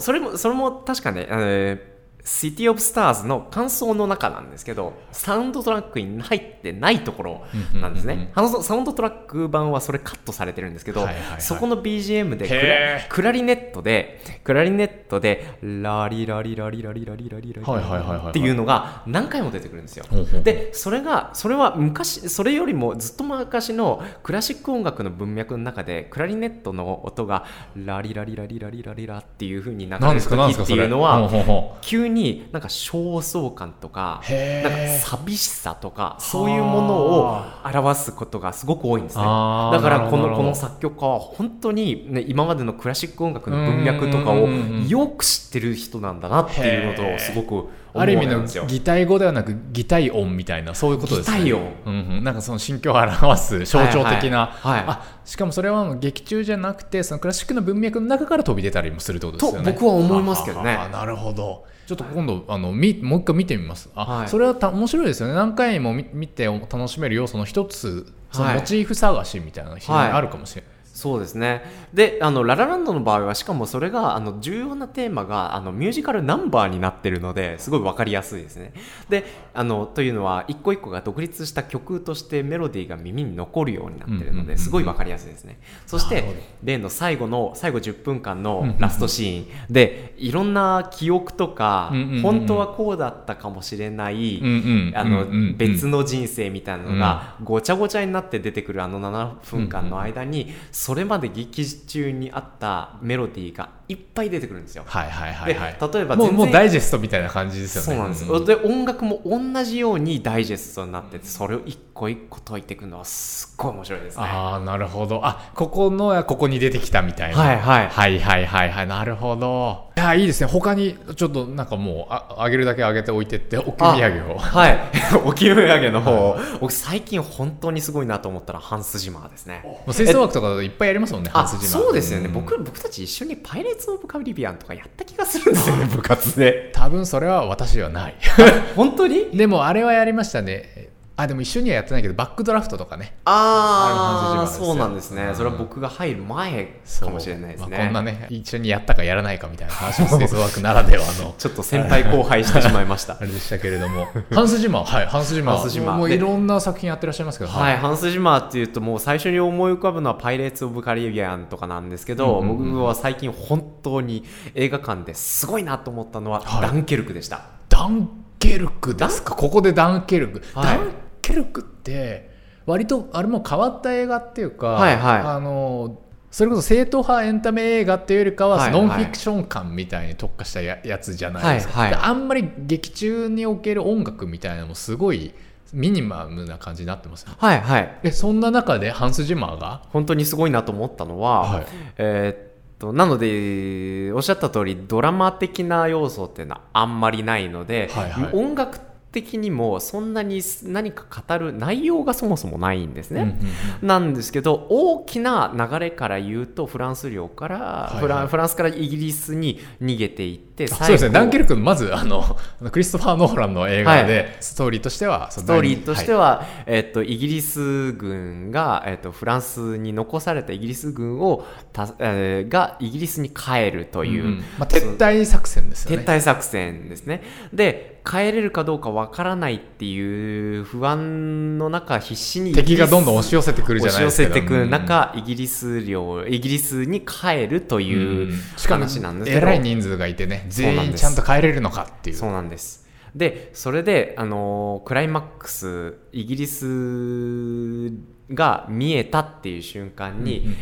S2: それもそれも確かね、あのシティ・オブ・スターズの感想の中なんですけどサウンドトラックに入ってないところなんです
S1: うんうんうん
S2: ね。あのサウンドトラック版はそれカットされてるんですけど、
S1: はいはいはい
S2: そこの BGM でクラクラリネットでクラリネットでラリラリラリラリラリラリラリっていうのが何回も出てくるんですよ。でそれがそれは昔それよりもずっと昔のクラシック音楽の文脈の中でクラリネットの音がラリラリラリラリラリラっていう風に流れる時っていうのは急になんか焦燥感とかなんか寂しさとかそういうものを表すことがすごく多いんですね。だからこのこの作曲家は本当に、ね、今までのクラシック音楽の文脈とかをよく知ってる人なんだなっていうのとすごく
S1: ある意味の。擬態語ではなく擬態音みたいなそういうことですね。
S2: 擬態音。
S1: うんうん、なんかその心境を表す象徴的な、
S2: はいはい。はい。
S1: あしかもそれは劇中じゃなくてそのクラシックの文脈の中から飛び出たりもするってことですよね。
S2: と僕は思いますけどね。
S1: なるほどちょっと今度あのみもう一回見てみます。あ、
S2: はい。
S1: それはた面白いですよね。何回も見見て楽しめる要素の一つその
S2: はい。
S1: モチーフ探しみたいなのが非常にあるかもしれない、
S2: そうですね。であのララランドの場合はしかもそれがあの重要なテーマがあのミュージカルナンバーになってるのですごい分かりやすいですね。であのというのは一個一個が独立した曲としてメロディーが耳に残るようになってるの
S1: うんうんうんうん。
S2: ですごい分かりやすいですね。そして例の最後の最後10分間
S1: うんうん
S2: の
S1: うん。
S2: ラストシーン。でいろんな記憶とか
S1: うんうんうんうん。
S2: 本当はこうだったかもしれない
S1: うんうん
S2: あの
S1: うんうんうん。
S2: 別の人生みたいなのがごちゃごちゃになって出てくるあの7分間の間にそそれまで劇中にあったメロディーがいっぱい出てくるんですよ。
S1: はいはいはいはい。
S2: で例えば
S1: もうもうダイジェストみたいな感じですよね。
S2: そうなんです、
S1: ん
S2: で音楽も同じようにダイジェストになっててそれを一個一個解いていくのはすっごい面白いですね。
S1: ああなるほど。あここのやここに出てきたみたいな。
S2: はいはい。
S1: はいはいはいはい。なるほど。いやいいですね。他にちょっとなんかもうああげるだけあげておいてってお土産を。
S2: はい。おき土産の方、僕最近本当にすごいなと思ったらハンスジマーですね。
S1: もう吹奏楽とかいっぱいやりますもんね
S2: あ
S1: ハンスジマー。
S2: そうですよね、
S1: ん。
S2: 僕僕たち一緒にパイレーツ・オブ・カリビアンとかやった気がするんですよ。ね部活で
S1: 多分それは私はない。
S2: 本当に？
S1: でもあれはやりましたねあでも一緒にはやってないけどバックドラフトとかね。
S2: ああそうなんですね、
S1: うん。
S2: それは僕が入る前かもしれないですね、
S1: まあこんなね一緒にやったかやらないかみたいな話も吹奏楽ならではの。
S2: ちょっと先輩後輩してしまいました。
S1: あれでしたけれども。ハンスジマーはいハンスジマー
S2: ハン。スジマーで
S1: もういろんな作品やってらっしゃいますけど。
S2: はい、ハンス・ジマーっていうともう最初に思い浮かぶのは「パイレーツ・オブ・カリビアン」とかなんですけど、
S1: うんうんうん。
S2: 僕は最近本当に映画館ですごいなと思ったのは、
S1: はい。
S2: ダンケルクでした。
S1: ダンケルクですか？ここでダンケルク、
S2: はい。
S1: ダンケルクって割とあれも変わった映画っていうか、
S2: はいはい。
S1: あのそれこそ正統派エンタメ映画っていうよりかは、ノンフィクション感みたいに特化したややつじゃないですか、
S2: はいはい。
S1: であんまり劇中における音楽みたいなのもすごいミニマムな感じになってますね。
S2: はいはい。
S1: えそんな中でハンス・ジマーが？
S2: 本当にすごいなと思ったのは、
S1: はい。
S2: えーっとなのでおっしゃった通りドラマ的な要素っていうのはあんまりないので、
S1: はいはい。
S2: 音楽的にもそんなに何か語る内容がそもそもないんですね。
S1: うんうんうん。
S2: なんですけど大きな流れから言うとフランス領から、
S1: いはい。
S2: フランフランスからイギリスに逃げていって
S1: あそうですね。ダンケ
S2: ル
S1: ルクまずあの クリストファー・ノーランの映画で、ストーリーとしてはス
S2: ストーリーとしては、えっと、イギリス軍が、えっと、フランスに残されたイギリス軍をた、えーがイギリスに帰るという、
S1: んまあ、撤退作戦ですよね。
S2: 撤退作戦ですね。で帰れるかどうかわからないっていう不安の中必死に
S1: 敵がどんどん押し寄せてくるじゃ
S2: 押し
S1: ないですか
S2: 寄せてくる中、イギリス領イギリスに帰るという
S1: しかも
S2: 話なんです
S1: えらい人数がいてね全員ちゃんと帰れるのかっていう。
S2: そうなんです。で、それで、あのークライマックス、イギリスが見えたっていう瞬間に、
S1: うんうんうん。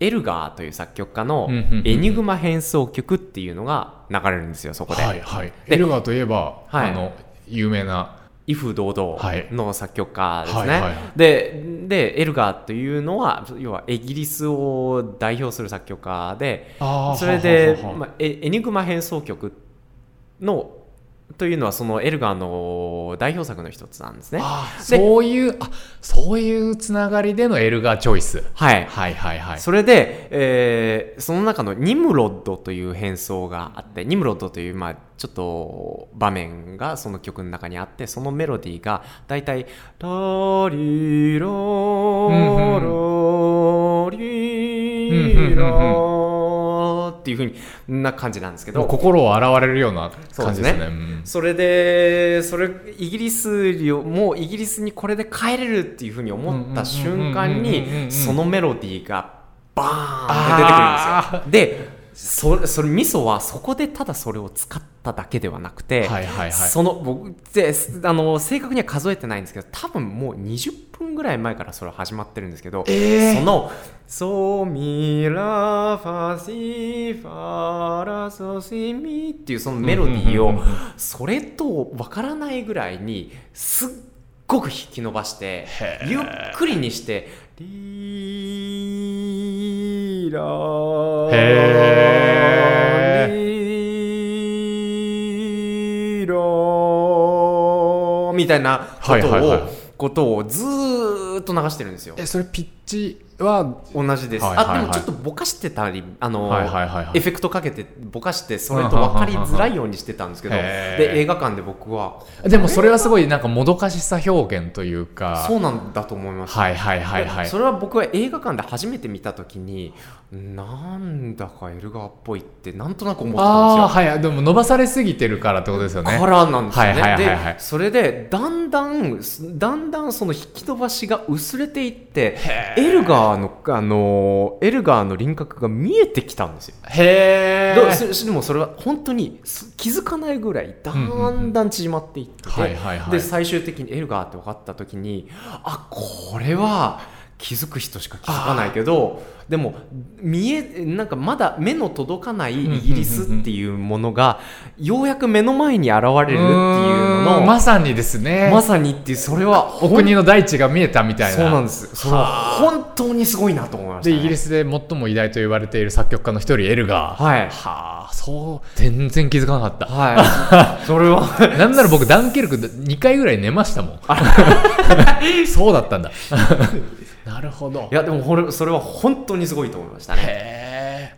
S2: エルガーという作曲家のエニグマ変奏曲っていうのが流れるんですよ、そこで。
S1: はいはい。
S2: で
S1: エルガーといえば、
S2: はい。
S1: あの有名な
S2: 威風堂
S1: はい。
S2: 々の作曲家ですね。
S1: はいはいはい。
S2: でで、エルガーというのは、要はイギリスを代表する作曲家で、それで、
S1: はははは
S2: まあ、エエニグマ変奏曲のというのはそのエルガーの代表作の一つなんですね。
S1: あー
S2: で
S1: そういうあそういうつながりでのエルガーチョイス
S2: はい。
S1: はいはいはい
S2: それで、えーその中のニムロッドという変奏があって、ニムロッドという、まあ、ちょっと場面がその曲の中にあって、そのメロディーがだいたい、ラリロロリロっていうふうにな感じなんですけど、
S1: 心を洗われるような感じですね。
S2: ね。
S1: うん。
S2: それで、それ、イギリス領、もうイギリスにこれで帰れるっていうふうに思った瞬間に、そのメロディーがバーンって出てくるんですよ。で、そそれ、ミソはそこでただそれを使っただけではなくて、
S1: はいはいはい。
S2: その、僕、で、あの、正確には数えてないんですけど、多分もう20分ぐらい前からそれ始まってるんですけど、
S1: えー。
S2: その、ソミラファシファラソシミっていうそのメロディーをそれとわからないぐらいにすっごく弾き伸ばしてゆっくりにしてリーラ
S1: へ
S2: みたいなことを、
S1: はいはいはい
S2: ことをずーっと流してるんですよ。
S1: えそれピッチは
S2: 同じです、
S1: はいはいはい。
S2: あでもちょっとぼかしてたりあの、
S1: はいはいはいはい。
S2: エフェクトかけてぼかしてそれと分かりづらいようにしてたんですけどで映画館で僕は
S1: でもそれはすごいなんかもどかしさ表現というか。
S2: そうなんだと思いました、
S1: はいはいはいはい。
S2: でそれは僕は映画館で初めて見た時になんだかエルガーっぽいってなんとなく思ってたんですよ。
S1: ああはいでも伸ばされすぎてるからってことですよね。
S2: からなんですよね、
S1: はいはいはいはい。
S2: でそれでだんだんだんだんその引き伸ばしが薄れていってエルガーのあのエルガーの輪郭が見えてきたんですよ。
S1: へ
S2: ど
S1: え
S2: そでもそれは本当にす気づかないぐらいだんだん縮まっていってで最終的にエルガーって分かった時にあこれは気づく人しか気づかないけどでも見えなんかまだ目の届かないイギリスっていうものがようやく目の前に現れるっていうのの
S1: まさにですね。
S2: まさにっていうそれは
S1: お国の大地が見えたみたいな。
S2: そうなんです。それは本当にすごいなと思いました、ね、
S1: でイギリスで最も偉大と言われている作曲家の一人エルガー。
S2: はい。
S1: はあそう全然気づかなかった。
S2: はい。それは
S1: なんなら僕ダンケルク2回ぐらい寝ましたもん。そうだったんだなるほど。
S2: いやでもこれそれは本当にすごいと思いましたね。
S1: へ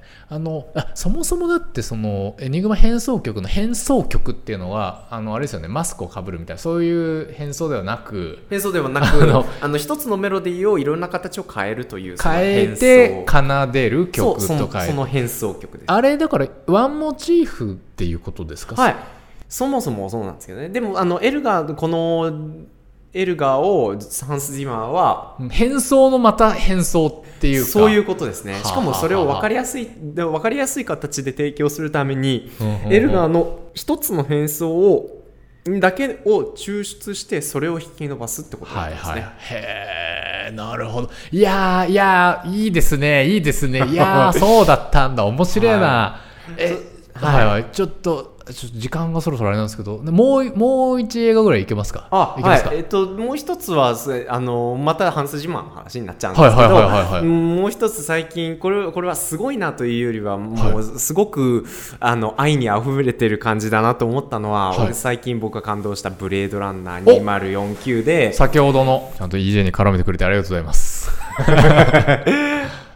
S1: え。あのあそもそもだってそのエニグマ変奏曲の変奏曲っていうのはあのあれですよねマスクをかぶるみたいなそういう変奏ではなく
S2: 変奏ではな
S1: あ
S2: く
S1: の
S2: あの一つのメロディーをいろんな形を変えるという
S1: 変え
S2: 変
S1: て
S2: 奏
S1: 奏でる曲とか
S2: その変奏曲です。
S1: あれだからワンモチーフっていうことですか？
S2: はい。そもそもそうなんですけどね。でもあのエルガーこのエルガーをハンス・ジマーは
S1: 変奏のまた変奏っていうか
S2: そういうことですね
S1: はあ
S2: しかもそれを分かりやすいで分かりやすい形で提供するためにエルガーの一つの変奏をだけを抽出してそれを引き伸ばすってことなんですね、
S1: はいはい。へえ、なるほど。いやー、いやー、いいですね、いいですね。いやー、そうだったんだ。面白いな。え、
S2: そ
S1: はいはい。ちょっと、ちょっと時間がそろそろあれなんですけど、もう、もう一映画ぐらいいけますか？
S2: あ
S1: いけますか、
S2: はい。えっと、もう一つはすあのまたハンス・ジの話になっちゃうんですけど、
S1: はいはいはいはいはい。
S2: もう一つ最近これこれはすごいなというよりはもうすごく、あの愛にあふれてる感じだなと思ったのは、
S1: はい。
S2: 俺最近僕が感動した「ブレードランナー2049で」
S1: 先ほどの、ちゃんと EJ に絡めてくれてありがとうございます。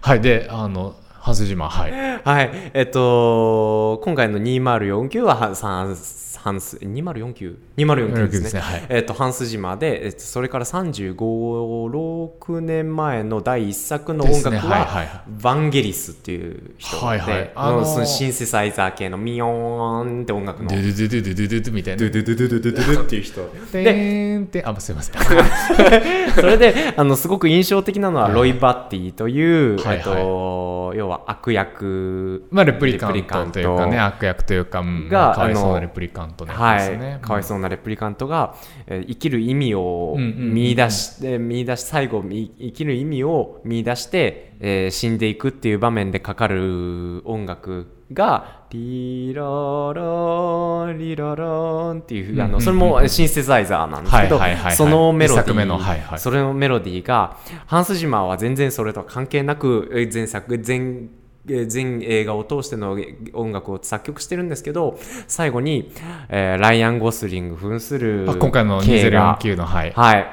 S1: はい。で、あの、はずじま、はい。
S2: はい。えっと、今回の2049はさん半数2049 2049ですね、
S1: はい、
S2: えっと、ハ半ス島で、えっと、それから356年前の第一作の音楽
S1: は、ヴァい
S2: は
S1: いはい、
S2: バンゲリスっていう人で、
S1: はいはい。
S2: あの、そのシンセサイザー系のミヨーンって音楽の。
S1: ドゥ
S2: ドゥ
S1: ドゥドゥドゥドゥみたいな
S2: ドゥドゥドゥドゥドゥドゥっていう人
S1: で
S2: で
S1: あすいません
S2: それであのすごく印象的なのはロイ・バッティという、えーと、要は悪役、
S1: まあ、レプリカン
S2: ト
S1: というかね悪役というか、かわいそうなレプリカントのやつ
S2: はい、
S1: ですね。
S2: かわいそうなレプリカントが、えー生きる意味を
S1: うんうんうん。うん
S2: 見出して、見出し最後み生きる意味を見出して、えー死んでいくっていう場面でかかる音楽がリララリラランっていう、あ
S1: うんうんうんうん。
S2: のそれもシンセサイザーなんですけど、
S1: はいはいはいはい。
S2: そのメロディー、
S1: はいはい。
S2: それのメロディーがハンス・ジマーは全然それとは関係なくえー前作全えー全映画を通しての音楽を作曲してるんですけど最後に、えーライアン・ゴスリング扮する
S1: あ今回の
S2: K が
S1: 2049の、はい。
S2: はい、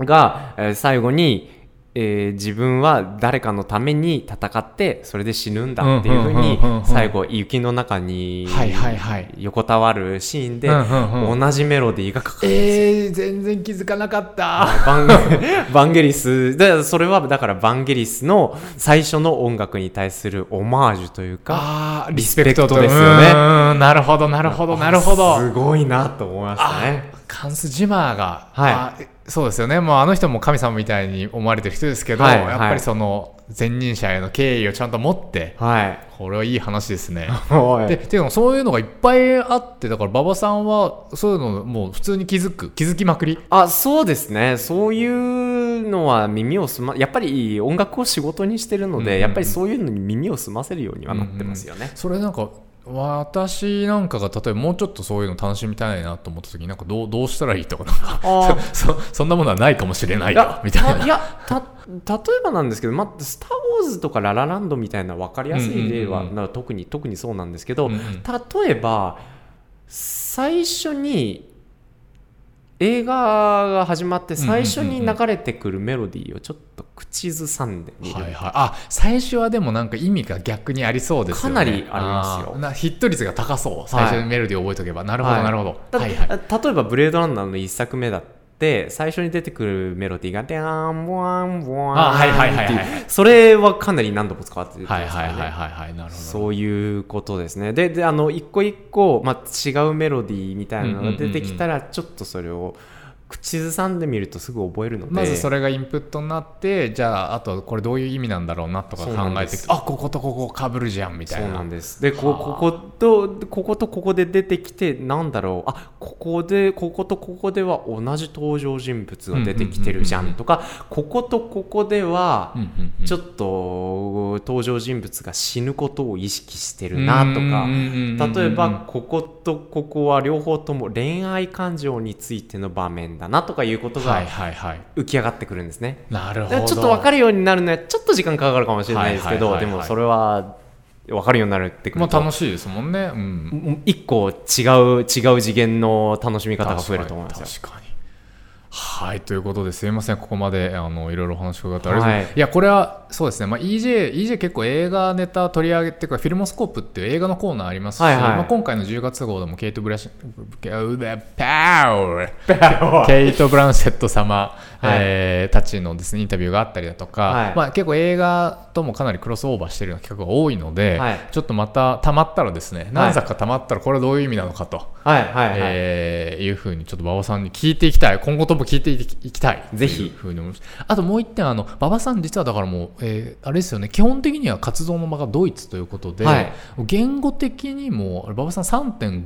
S2: が、えー最後に、えー自分は誰かのために戦ってそれで死ぬんだっていうふうに最後雪の中に
S1: はいはいはい。
S2: 横たわるシーンで同じメロディーがかかる。
S1: えー、全然気づかなかった。
S2: バン バンゲリス。でそれはだからバンゲリスの最初の音楽に対するオマージュというかリスペクト。ですよね。
S1: なるほど、なるほど、なるほど。
S2: すごいなと思いましたね
S1: カンス・ジマーが、
S2: はい。
S1: あそうですよね、もうあの人も神様みたいに思われてる人ですけど、
S2: はい
S1: やっぱりその前任者への敬意をちゃんと持って、
S2: はい。
S1: これはいい話ですね。
S2: はい。
S1: で、ていうのもそういうのがいっぱいあって、だから馬場さんはそういうのもう普通に気づく、気づきまくり。
S2: あそうですね。そういうのは耳をすまやっぱり音楽を仕事にしてるので、
S1: うん。うん
S2: やっぱりそういうのに耳を澄ませるようにはなってますよね、
S1: それなんか私なんかが例えばもうちょっとそういうの楽しみたいなと思った時になんかどうどうしたらいいとかなんか
S2: あ
S1: そそんなものはないかもしれない
S2: い
S1: よみたいな。
S2: たいやた例えばなんですけど、まあ、スター・ウォーズとかララランドみたいな分かりやすい例は、
S1: うんうん
S2: 特に特にそうなんですけど、
S1: うんうん。
S2: 例えば最初に映画が始まって最初に流れてくるメロディーをちょっと口ずさんでみる、
S1: はいはい、あ最初はでもなんか意味が逆にありそうですよね。
S2: かなりありますよ。
S1: ー。なヒット率が高そう。最初にメロディーを覚えておけば、なるほど
S2: はい
S1: なるほど。
S2: だ
S1: はい。はい
S2: 例えば「ブレードランナー」の一作目だって最初に出てくるメロディーが「デャーンワンワン」
S1: あはいはいはいはい
S2: ってい。うそれはかなり何度も使われてるんですよね
S1: はいはいはいはいはい。なるほど。
S2: そういうことですね。でであの一個一個、まあ、違うメロディーみたいなのが出てきたらちょっとそれを口ずさんでみるとすぐ覚えるので。
S1: まずそれがインプットになってじゃああとこれどういう意味なんだろうなとか考えてあこことここかぶるじゃんみたいな。
S2: そうなんです。でこ
S1: はあ。
S2: こことこことここで出てきてなんだろう。あここでこことここでは同じ登場人物が出てきてるじゃ
S1: うん
S2: とかこことここではちょっと登場人物が死ぬことを意識してるなとか例えばこことここは両方とも恋愛感情についての場面だなとかいうこと
S1: はい
S2: が浮き上がってくるんですね。
S1: なるほど。
S2: ちょっと分かるようになるのはちょっと時間かかるかもしれないですけど、でもそれは分かるようになるってくると、
S1: まあ楽しいですもんね。うん。
S2: 一個違う違う次元の楽しみ方が増えると思いますよ。
S1: 確かにはいということですいませんここまであのいろいろお話伺ってありがとうございます、
S2: はい
S1: い、やこれはそうですね、まあ、EJ, EJ 結構映画ネタ取り上げっていうかフィルモスコープっていう映画のコーナーありますし、
S2: はいはい。
S1: まあ、今回の10月号でもケイト・ブラシケイト・ブランシェット様、
S2: はい
S1: えーたちのです、ね、インタビューがあったりだとか、
S2: はい
S1: まあ、結構映画ともかなりクロスオーバーしてるような企画が多いので、
S2: はい。
S1: ちょっとまたたまったらですね何作かたまったらこれはどういう意味なのかと。
S2: はいはいはい。
S1: えーいうふうにちょっと馬場さんに聞いていきたい。今後とも聞いていきたい。
S2: ぜひ。
S1: ふうに思います。あともう一点あの馬場さん実はだからもう、えーあれですよね。基本的には活動の場がドイツということで、
S2: はい。
S1: 言語的にも馬場さん3.5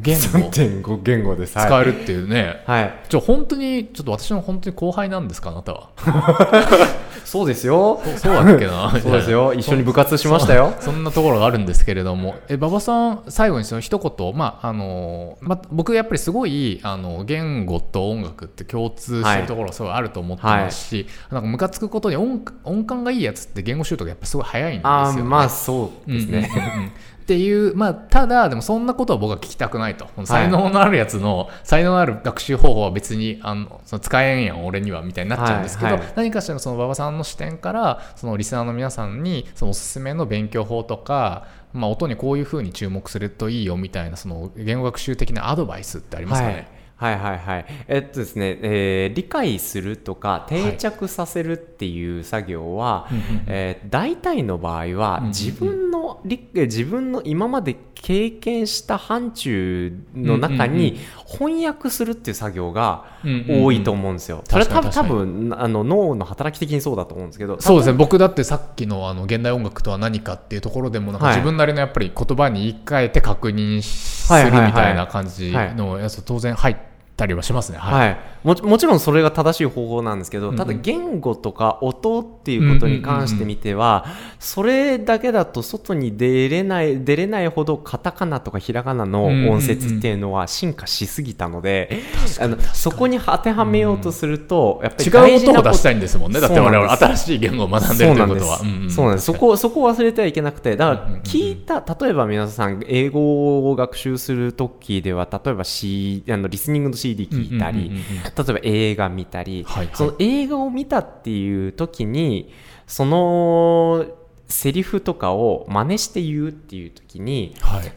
S1: 言語
S2: 3.5言語です。
S1: 使えるっていうね、
S2: はい。
S1: ちょ本当にちょっと私の本当に後輩なんですかあなたは？
S2: そうですよ。
S1: そうそうだっけな
S2: そうですよ。一緒に部活しましたよ。
S1: そんなところがあるんですけれども、え馬場さん、最後にその一言、まああのま、僕、やっぱりすごいあの言語と音楽って共通してるところがすごいあると思ってますし、なんかムカつくことに音音感がいいやつって言語習得がやっぱすごい早いんですよ、ね。
S2: ああ、まあそうですね。
S1: うんうんうんうんっていう、まあ、ただ、でもそんなことは僕は聞きたくないと、才能のあるやつの、才能のある学習方法は別にあのその使えんやん、俺にはみたいになっちゃうんですけど、
S2: はいはい。
S1: 何かしらのその馬場さんの視点から、そのリスナーの皆さんに、そのおすすめの勉強法とか、まあ、音にこういうふうに注目するといいよみたいな、その言語学習的なアドバイスってありますかね？
S2: はい、はいはいはい。えっとですね、えー理解するとか定着させるっていう作業は、
S1: うんうんうん。
S2: えー大体の場合は自分の理自分の今まで経験した範疇の中に翻訳するっていう作業が多いと思うんですよ。それ多分多分あの脳の働き的にそうだと思うんですけど
S1: そうですね。僕だってさっきのあの現代音楽とは何かっていうところでもなんか
S2: はい。
S1: 自分なりのやっぱり言葉に言い換えて確認するみ
S2: はいはいはい
S1: たいな感じのやつ当然入ったりはしますね。はい
S2: はい、もちもちろんそれが正しい方法なんですけど、ただ言語とか音っていうことに関してみては、それだけだと外に出れない出れないほどカタカナとかひらがなの音節っていうのは進化しすぎたので、あのそこに当てはめようとすると、やっぱり
S1: 違
S2: 大事なこと
S1: う音を出したいんですもんね。だって我々新しい言語を学んでるということは。
S2: そうなんです。そこ、そこを忘れてはいけなくて、だから聞いた、例えば皆さん、英語を学習するときでは、例えば C、あの、リスニングの CD 聞いたり例えば映画見たり
S1: はいはい、
S2: その映画を見たっていうときに、その、セリフとかを真似して言うっていうときに、
S1: はい。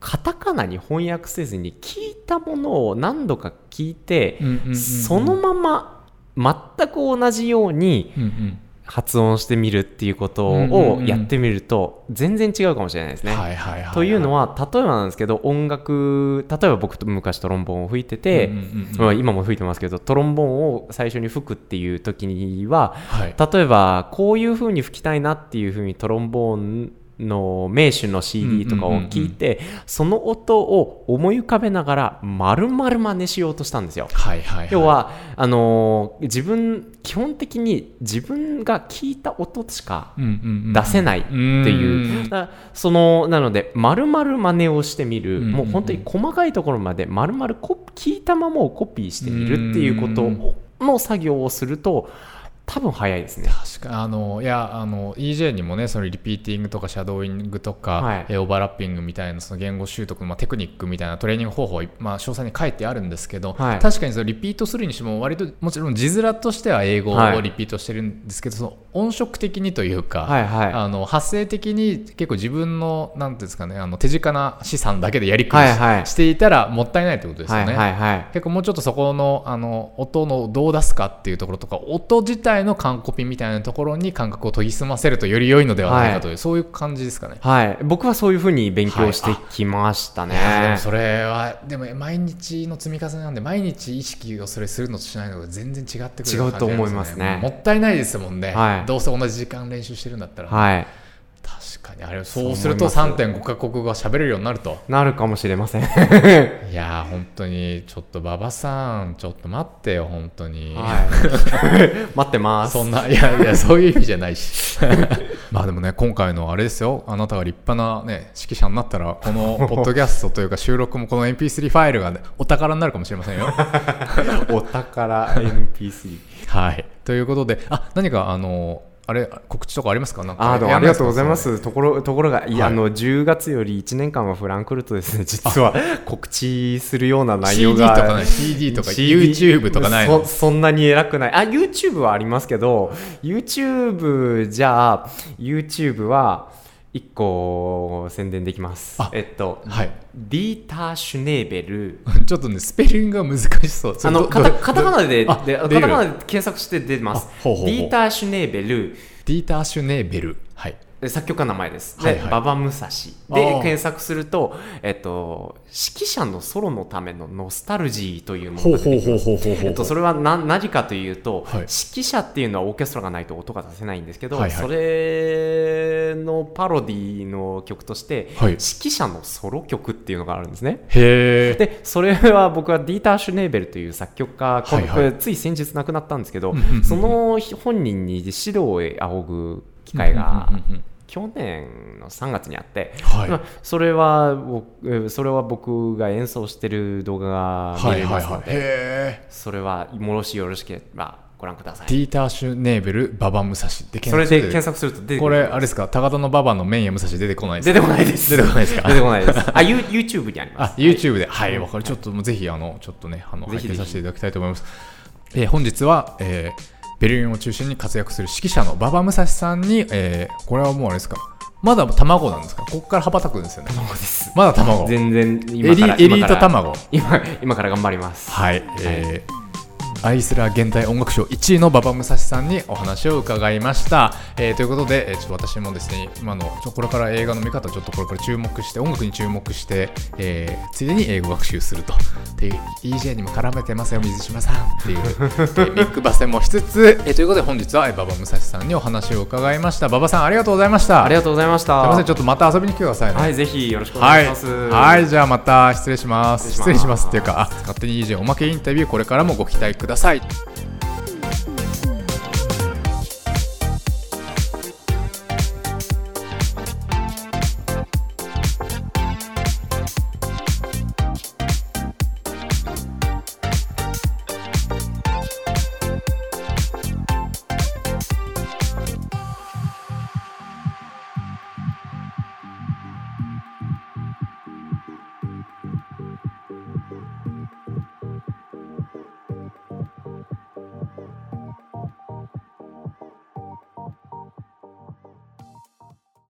S2: カタカナに翻訳せずに聞いたものを何度か聞いて、そのまま全く同じように
S1: うんうん
S2: 発音してみるっていうことを
S1: うん
S2: やってみると全然違うかもしれないですね。というのは例えばなんですけど音楽例えば僕と昔トロンボーンを吹いてて、今も吹いてますけどトロンボーンを最初に吹くっていう時には
S1: はい。
S2: 例えばこういう風に吹きたいなっていう風にトロンボーンの名手の CD とかを聞いて、その音を思い浮かべながら丸々真似しようとしたんですよ。
S1: はいはいはい。
S2: 要はあのー自分基本的に自分が聞いた音しか
S1: うんうんうん、
S2: 出せないっていう、そのなので丸々真似をしてみる、
S1: うんうんうん。
S2: もう本当に細かいところまで丸々コ聞いたままをコピーしてみるっていうことをの作業をすると多分早いですね。
S1: 確かあのいやあの EJ にもねそのリピーティングとかシャドーイングとか、
S2: はい。
S1: えーオーバーラッピングみたいなその言語習得の、まあ、テクニックみたいなトレーニング方法、まあ、詳細に書いてあるんですけど、
S2: はい。
S1: 確かにそのリピートするにしても割ともちろん字面としては英語
S2: はい。
S1: をリピートしてるんですけど、その音色的にというか、
S2: はいはい。
S1: あの発声的に結構自分のなんていうんですかねあの手近な資産だけでやりくりし,、
S2: はいはい。
S1: ていたらもったいないってことですよね。
S2: はいはいはい。
S1: 結構もうちょっとそこのあの音のどう出すかっていうところとか音自体いの完コピみたいなところに感覚を研ぎ澄ませるとより良いのではないかという、そういう感じですかね。
S2: はい、僕はそういうふうに勉強してきましたね。
S1: い。やでもそれはでも毎日の積み重ねなんで毎日意識をそれするのとしないのが全然違ってくる
S2: 違うと思いますね。
S1: もったいないですもんね、
S2: はい。
S1: どうせ同じ時間練習してるんだったら、
S2: はい、
S1: 確かに。あれそうすると
S2: そう思い
S1: 3.5カ国語が喋れるようになると。
S2: なるかもしれません。
S1: いやー本当に。ちょっと馬場さんちょっと待ってよ本当に、
S2: はい、待ってます。
S1: そんないやいやそういう意味じゃないし。まあでもね今回のあれですよ。あなたが立派なね指揮者になったらこのポッドキャストというか収録もこの MP3 ファイルが、ね、お宝になるかもしれませんよ。
S2: お宝 MP3。
S1: はい。ということであ何かあのあれ告知とかありますか？なんか
S2: あありがとうございます。ところところが、いや、
S1: はい。
S2: あの10月より1年間はフランクフルトですね、実は告知するような内容
S1: CD
S2: が。
S1: とかない？CD とか
S2: CD
S1: YouTube とかないの？
S2: そそんなに偉くない。あ、YouTube はありますけど、YouTube じゃあ、YouTube は1個宣伝できます
S1: あ。
S2: えっと、
S1: はい
S2: ディーター・シュネーベル。
S1: ちょっとねスペリングが難しそう
S2: あの、
S1: ど
S2: カタ
S1: ど
S2: カタカナで、でカタカナで検索して出ます
S1: あ。ほうほうほう
S2: ディーター・シュネーベル。
S1: ディーター・シュネーベルはい
S2: で作曲家の名前です。で、
S1: はいはい。
S2: 馬場武蔵
S1: あ
S2: で
S1: ー。
S2: 検索すると、えっと、指揮者のソロのためのノスタルジーというものが出てきます。それは何何かというと、
S1: はい。
S2: 指揮者っていうのはオーケストラがないと音が出せないんですけど、
S1: はいはい。
S2: それのパロディの曲として、
S1: はい。
S2: 指揮者のソロ曲っていうのがあるんですね。でそれは僕はディーター・シュネーベルという作曲家、こ
S1: はいはい。
S2: つい先日亡くなったんですけど、その本人に指導を仰ぐ機会が去年の3月にあって、
S1: はい。
S2: まあそれはそれは僕が演奏してる動画が見れ
S1: はいはいはい。
S2: ますので、
S1: へえ
S2: それはもしよろしければご覧ください。
S1: ディーター・シュネーベル馬場武蔵で検
S2: それ
S1: 索
S2: で検索すると出てくる
S1: これあれですか？高田の馬場の麺や武蔵出てこないです
S2: 出てこないです。
S1: 出てこないですか？
S2: 出てこないです。あ、ユ YouTube にあります。
S1: あ、YouTube で、はい、わかる。ちょっともうぜひ、あの、ちょっとね、あの、
S2: ぜひ
S1: させていただきたいと思います。えー本日は、えーベルリンを中心に活躍する指揮者の馬場武蔵さんに、えーこれはもうあれですか、まだ卵なんですか？ここから羽ばたくんですよね。
S2: そうです。
S1: まだ卵。エ
S2: 全然
S1: リ
S2: 今から
S1: エリート卵。
S2: 今今から頑張ります。
S1: はい、えーアイスラー現代音楽賞1位の馬場武蔵さんにお話を伺いました。えーということで、えーちょっと私もですね、今のちょこれから映画の見方をちょっとこれから注目して、音楽に注目して、えーついでに英語学習すると。っていう、EJ にも絡めてますよ、水島さんっていう、えービッグバセもしつつ、えーということで本日はえー馬場武蔵さんにお話を伺いました。馬場さんありがとうございました。
S2: ありがとうございました。
S1: すみません、ちょっとまた遊びに来てくださいね。
S2: はい、ぜひよろしくお
S1: はい、
S2: 願いします。
S1: はい、じゃあまた失礼します。失
S2: 失礼します
S1: っていうか、あ勝手に EJ おまけインタビュー、これからもご期待くください。